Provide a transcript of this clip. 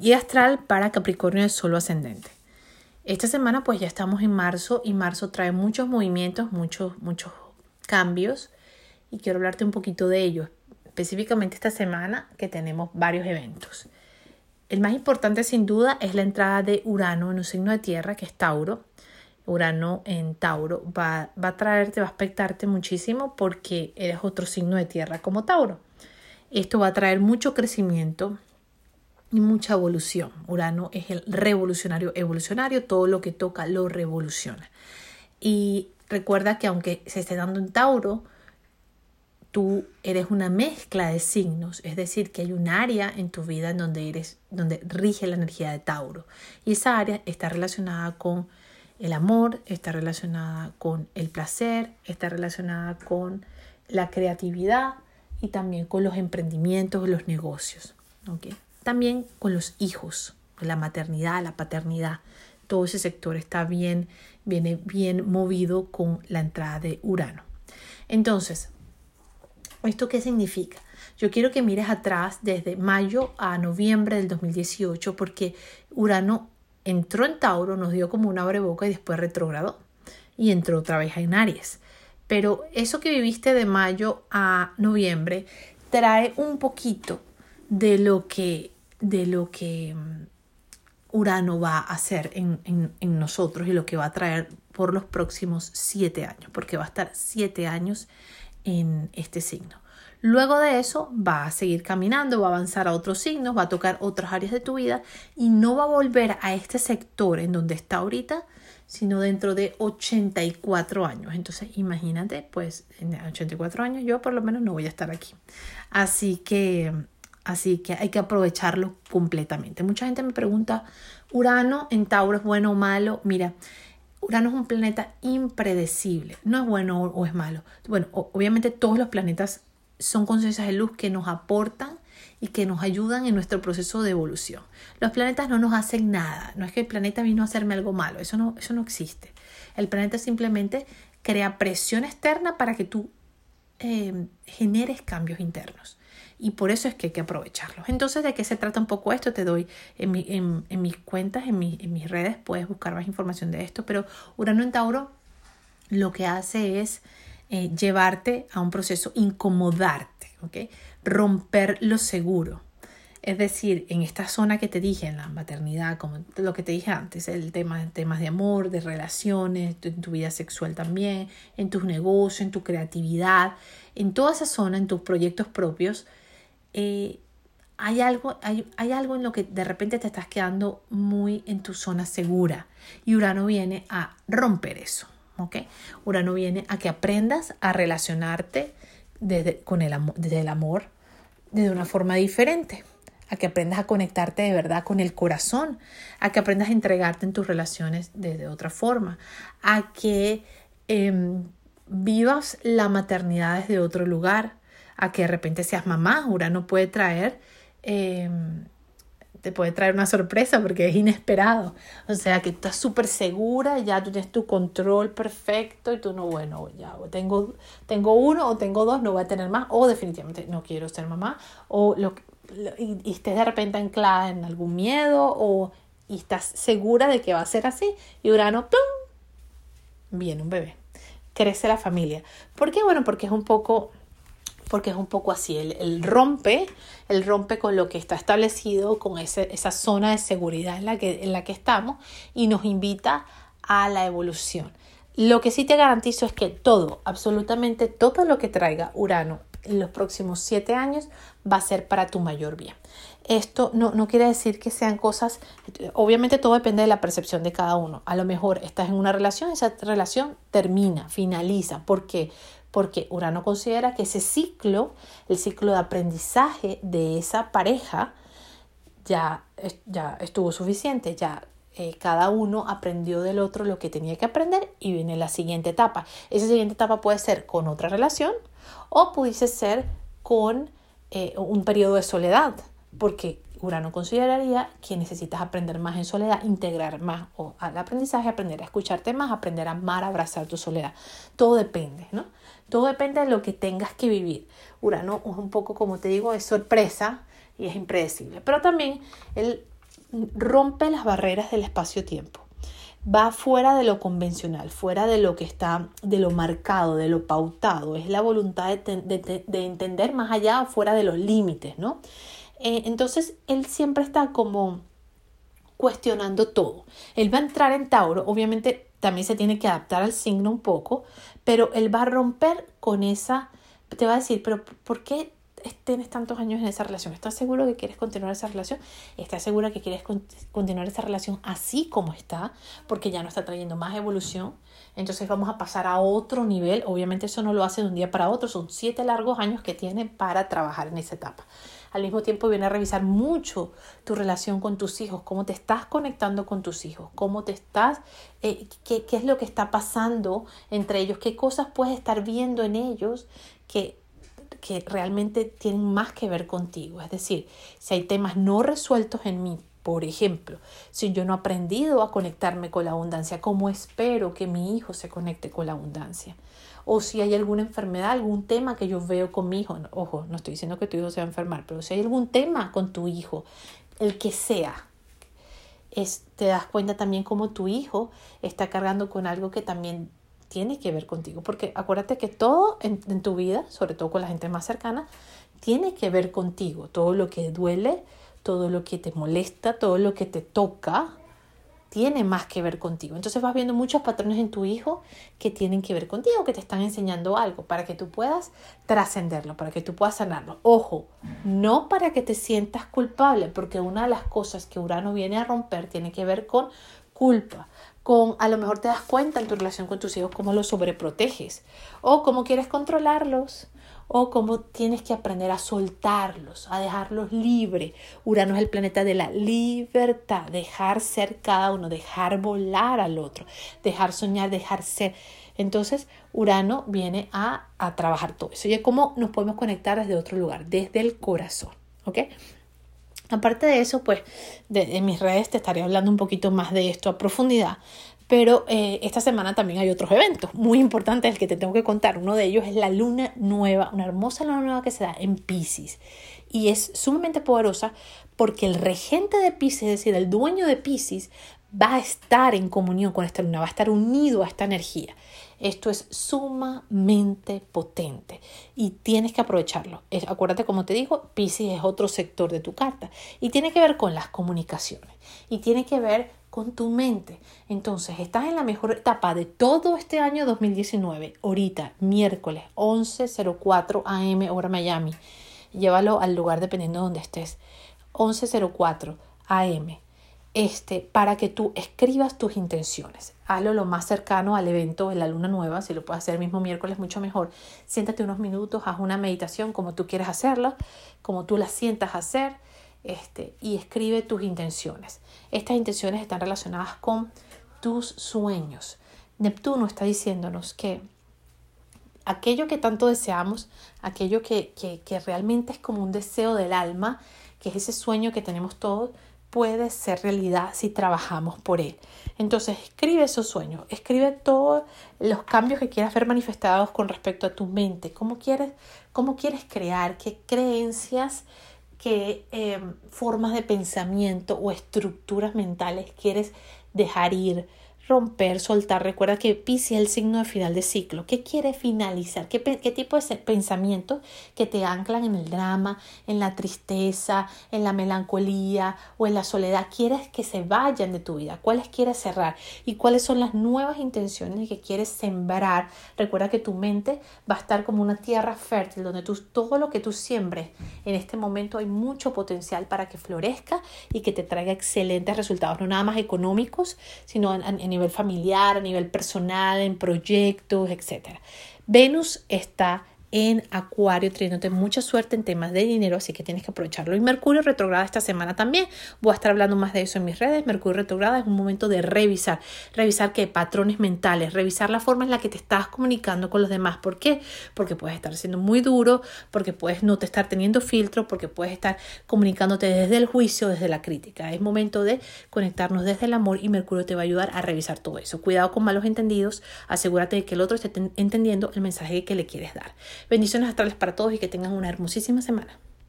y astral para Capricornio de Solo ascendente. Esta semana pues ya estamos en marzo y marzo trae muchos movimientos, muchos, muchos cambios y quiero hablarte un poquito de ellos, específicamente esta semana que tenemos varios eventos. El más importante sin duda es la entrada de Urano en un signo de tierra que es Tauro. Urano en Tauro va, va a traerte, va a aspectarte muchísimo porque eres otro signo de tierra como Tauro. Esto va a traer mucho crecimiento, y mucha evolución. Urano es el revolucionario evolucionario, todo lo que toca lo revoluciona. Y recuerda que aunque se esté dando en Tauro, tú eres una mezcla de signos, es decir, que hay un área en tu vida en donde eres donde rige la energía de Tauro y esa área está relacionada con el amor, está relacionada con el placer, está relacionada con la creatividad y también con los emprendimientos, los negocios. ¿okay? También con los hijos, la maternidad, la paternidad. Todo ese sector está bien, viene bien movido con la entrada de Urano. Entonces, ¿esto qué significa? Yo quiero que mires atrás desde mayo a noviembre del 2018 porque Urano entró en Tauro, nos dio como una boca y después retrogradó y entró otra vez en Aries. Pero eso que viviste de mayo a noviembre trae un poquito de lo que, de lo que mm, Urano va a hacer en, en, nosotros y lo que va a traer por los próximos siete años, porque va a estar siete años en este signo. Luego de eso va a seguir caminando, va a avanzar a otros signos, va a tocar otras áreas de tu vida y no va a volver a este sector en donde está ahorita, sino dentro de 84 años. Entonces, imagínate, pues en 84 años yo por lo menos no voy a estar aquí. Así que Así que hay que aprovecharlo completamente. Mucha gente me pregunta, ¿Urano en Tauro es bueno o malo? Mira, Urano es un planeta impredecible. No es bueno o es malo. Bueno, obviamente todos los planetas son conciencias de luz que nos aportan y que nos ayudan en nuestro proceso de evolución. Los planetas no nos hacen nada. No es que el planeta vino a hacerme algo malo. Eso no, eso no existe. El planeta simplemente crea presión externa para que tú eh, generes cambios internos y por eso es que hay que aprovecharlos. Entonces, ¿de qué se trata un poco esto? Te doy en, mis cuentas, en, en mis redes, puedes buscar más información de esto, pero Urano en Tauro lo que hace es eh, llevarte a un proceso, incomodarte, ¿ok? Romper lo seguro. Es decir, en esta zona que te dije, en la maternidad, como lo que te dije antes, el tema temas de amor, de relaciones, en tu vida sexual también, en tus negocios, en tu creatividad, en toda esa zona, en tus proyectos propios, eh, hay, algo, hay, hay algo en lo que de repente te estás quedando muy en tu zona segura y Urano viene a romper eso. ¿okay? Urano viene a que aprendas a relacionarte desde, con el, desde amor de una forma diferente, a que aprendas a conectarte de verdad con el corazón, a que aprendas a entregarte en tus relaciones de otra forma, a que em, vivas la maternidad desde otro lugar, a que de repente seas mamá. Urano puede traer, em, te puede traer una sorpresa porque es inesperado. O sea, que estás súper segura, ya tienes tu control perfecto y tú no, bueno, ya tengo, tengo uno o tengo dos, no voy a tener más, o definitivamente no quiero ser mamá, o lo, y, estés de repente anclada en algún miedo o y estás segura de que va a ser así y Urano, ¡pum! Viene un bebé. Crece la familia. ¿Por qué? Bueno, porque es un poco porque es un poco así, el, rompe, el rompe con lo que está establecido, con esa zona de seguridad en la, que, en la que estamos y nos invita a la evolución. Lo que sí te garantizo es que todo, absolutamente todo lo que traiga Urano en los próximos siete años va a ser para tu mayor bien. Esto no, no quiere decir que sean cosas, obviamente todo depende de la percepción de cada uno. A lo mejor estás en una relación, esa relación termina, finaliza. ¿Por qué? Porque Urano considera que ese ciclo, el ciclo de aprendizaje de esa pareja, ya, ya estuvo suficiente, ya eh, cada uno aprendió del otro lo que tenía que aprender y viene la siguiente etapa. Esa siguiente etapa puede ser con otra relación o pudiese ser con eh, un periodo de soledad, porque Urano consideraría que necesitas aprender más en soledad, integrar más al aprendizaje, aprender a escucharte más, aprender a amar, abrazar tu soledad. Todo depende, ¿no? Todo depende de lo que tengas que vivir. Urano es un poco, como te digo, es sorpresa y es impredecible. Pero también él rompe las barreras del espacio-tiempo. Va fuera de lo convencional, fuera de lo que está, de lo marcado, de lo pautado. Es la voluntad de, entender más allá, fuera de los límites, ¿no? Eh, entonces, él siempre está como cuestionando todo. Él va a entrar en Tauro, obviamente también se tiene que adaptar al signo un poco, pero él va a romper con esa, te va a decir, pero ¿por qué tienes tantos años en esa relación? ¿Estás seguro que quieres continuar esa relación? ¿Estás segura que quieres continuar esa relación así como está? Porque ya no está trayendo más evolución. Entonces vamos a pasar a otro nivel. Obviamente eso no lo hace de un día para otro. Son siete largos años que tiene para trabajar en esa etapa. Al mismo tiempo viene a revisar mucho tu relación con tus hijos, cómo te estás conectando con tus hijos, cómo te estás, eh, qué, qué es lo que está pasando entre ellos, qué cosas puedes estar viendo en ellos que que realmente tienen más que ver contigo. Es decir, si hay temas no resueltos en mí, por ejemplo, si yo no he aprendido a conectarme con la abundancia, ¿cómo espero que mi hijo se conecte con la abundancia? O si hay alguna enfermedad, algún tema que yo veo con mi hijo, ojo, no estoy diciendo que tu hijo se va a enfermar, pero si hay algún tema con tu hijo, el que sea, es, te das cuenta también cómo tu hijo está cargando con algo que también tiene que ver contigo, porque acuérdate que todo en, tu vida, sobre todo con la gente más cercana, tiene que ver contigo. Todo lo que duele, todo lo que te molesta, todo lo que te toca, tiene más que ver contigo. Entonces vas viendo muchos patrones en tu hijo que tienen que ver contigo, que te están enseñando algo para que tú puedas trascenderlo, para que tú puedas sanarlo. Ojo, no para que te sientas culpable, porque una de las cosas que Urano viene a romper tiene que ver con culpa con a lo mejor te das cuenta en tu relación con tus hijos cómo los sobreproteges o cómo quieres controlarlos o cómo tienes que aprender a soltarlos, a dejarlos libres. Urano es el planeta de la libertad, dejar ser cada uno, dejar volar al otro, dejar soñar, dejar ser. Entonces, Urano viene a, a trabajar todo eso. Y cómo nos podemos conectar desde otro lugar, desde el corazón. ¿Ok? Aparte de eso, pues en mis redes te estaré hablando un poquito más de esto a profundidad, pero eh, esta semana también hay otros eventos muy importantes que te tengo que contar. Uno de ellos es la luna nueva, una hermosa luna nueva que se da en Pisces y es sumamente poderosa porque el regente de Pisces, es decir, el dueño de Pisces, va a estar en comunión con esta luna, va a estar unido a esta energía. Esto es sumamente potente y tienes que aprovecharlo. acuérdate, como te digo, Pisces es otro sector de tu carta y tiene que ver con las comunicaciones y tiene que ver con tu mente. Entonces, estás en la mejor etapa de todo este año 2019, ahorita, miércoles 11.04 am, hora Miami. Llévalo al lugar dependiendo de donde estés. 11.04 am este, para que tú escribas tus intenciones. Hazlo lo más cercano al evento de la luna nueva, si lo puedes hacer el mismo miércoles, mucho mejor. Siéntate unos minutos, haz una meditación como tú quieres hacerla, como tú la sientas hacer, este, y escribe tus intenciones. Estas intenciones están relacionadas con tus sueños. Neptuno está diciéndonos que aquello que tanto deseamos, aquello que, que, que realmente es como un deseo del alma, que es ese sueño que tenemos todos, puede ser realidad si trabajamos por él. Entonces, escribe esos sueños, escribe todos los cambios que quieras ver manifestados con respecto a tu mente, cómo quieres, cómo quieres crear, qué creencias, qué em, formas de pensamiento o estructuras mentales quieres dejar ir, romper, soltar. Recuerda que Pisces es el signo de final de ciclo. ¿Qué quiere finalizar? ¿Qué, ¿Qué, tipo de pensamientos que te anclan en el drama, en la tristeza, en la melancolía o en la soledad quieres que se vayan de tu vida? ¿Cuáles quieres cerrar? ¿Y cuáles son las nuevas intenciones que quieres sembrar? Recuerda que tu mente va a estar como una tierra fértil donde tú, todo lo que tú siembres en este momento hay mucho potencial para que florezca y que te traiga excelentes resultados, no nada más económicos, sino en, en nivel familiar, a nivel personal, en proyectos, etc. Venus está en Acuario, trayéndote mucha suerte en temas de dinero, así que tienes que aprovecharlo. Y Mercurio retrograda esta semana también. Voy a estar hablando más de eso en mis redes. Mercurio retrograda es un momento de revisar, revisar qué patrones mentales, revisar la forma en la que te estás comunicando con los demás. ¿Por qué? Porque puedes estar siendo muy duro, porque puedes no te estar teniendo filtro, porque puedes estar comunicándote desde el juicio, desde la crítica. Es momento de conectarnos desde el amor y Mercurio te va a ayudar a revisar todo eso. Cuidado con malos entendidos, asegúrate de que el otro esté entendiendo el mensaje que le quieres dar. Bendiciones astrales para todos y que tengan una hermosísima semana.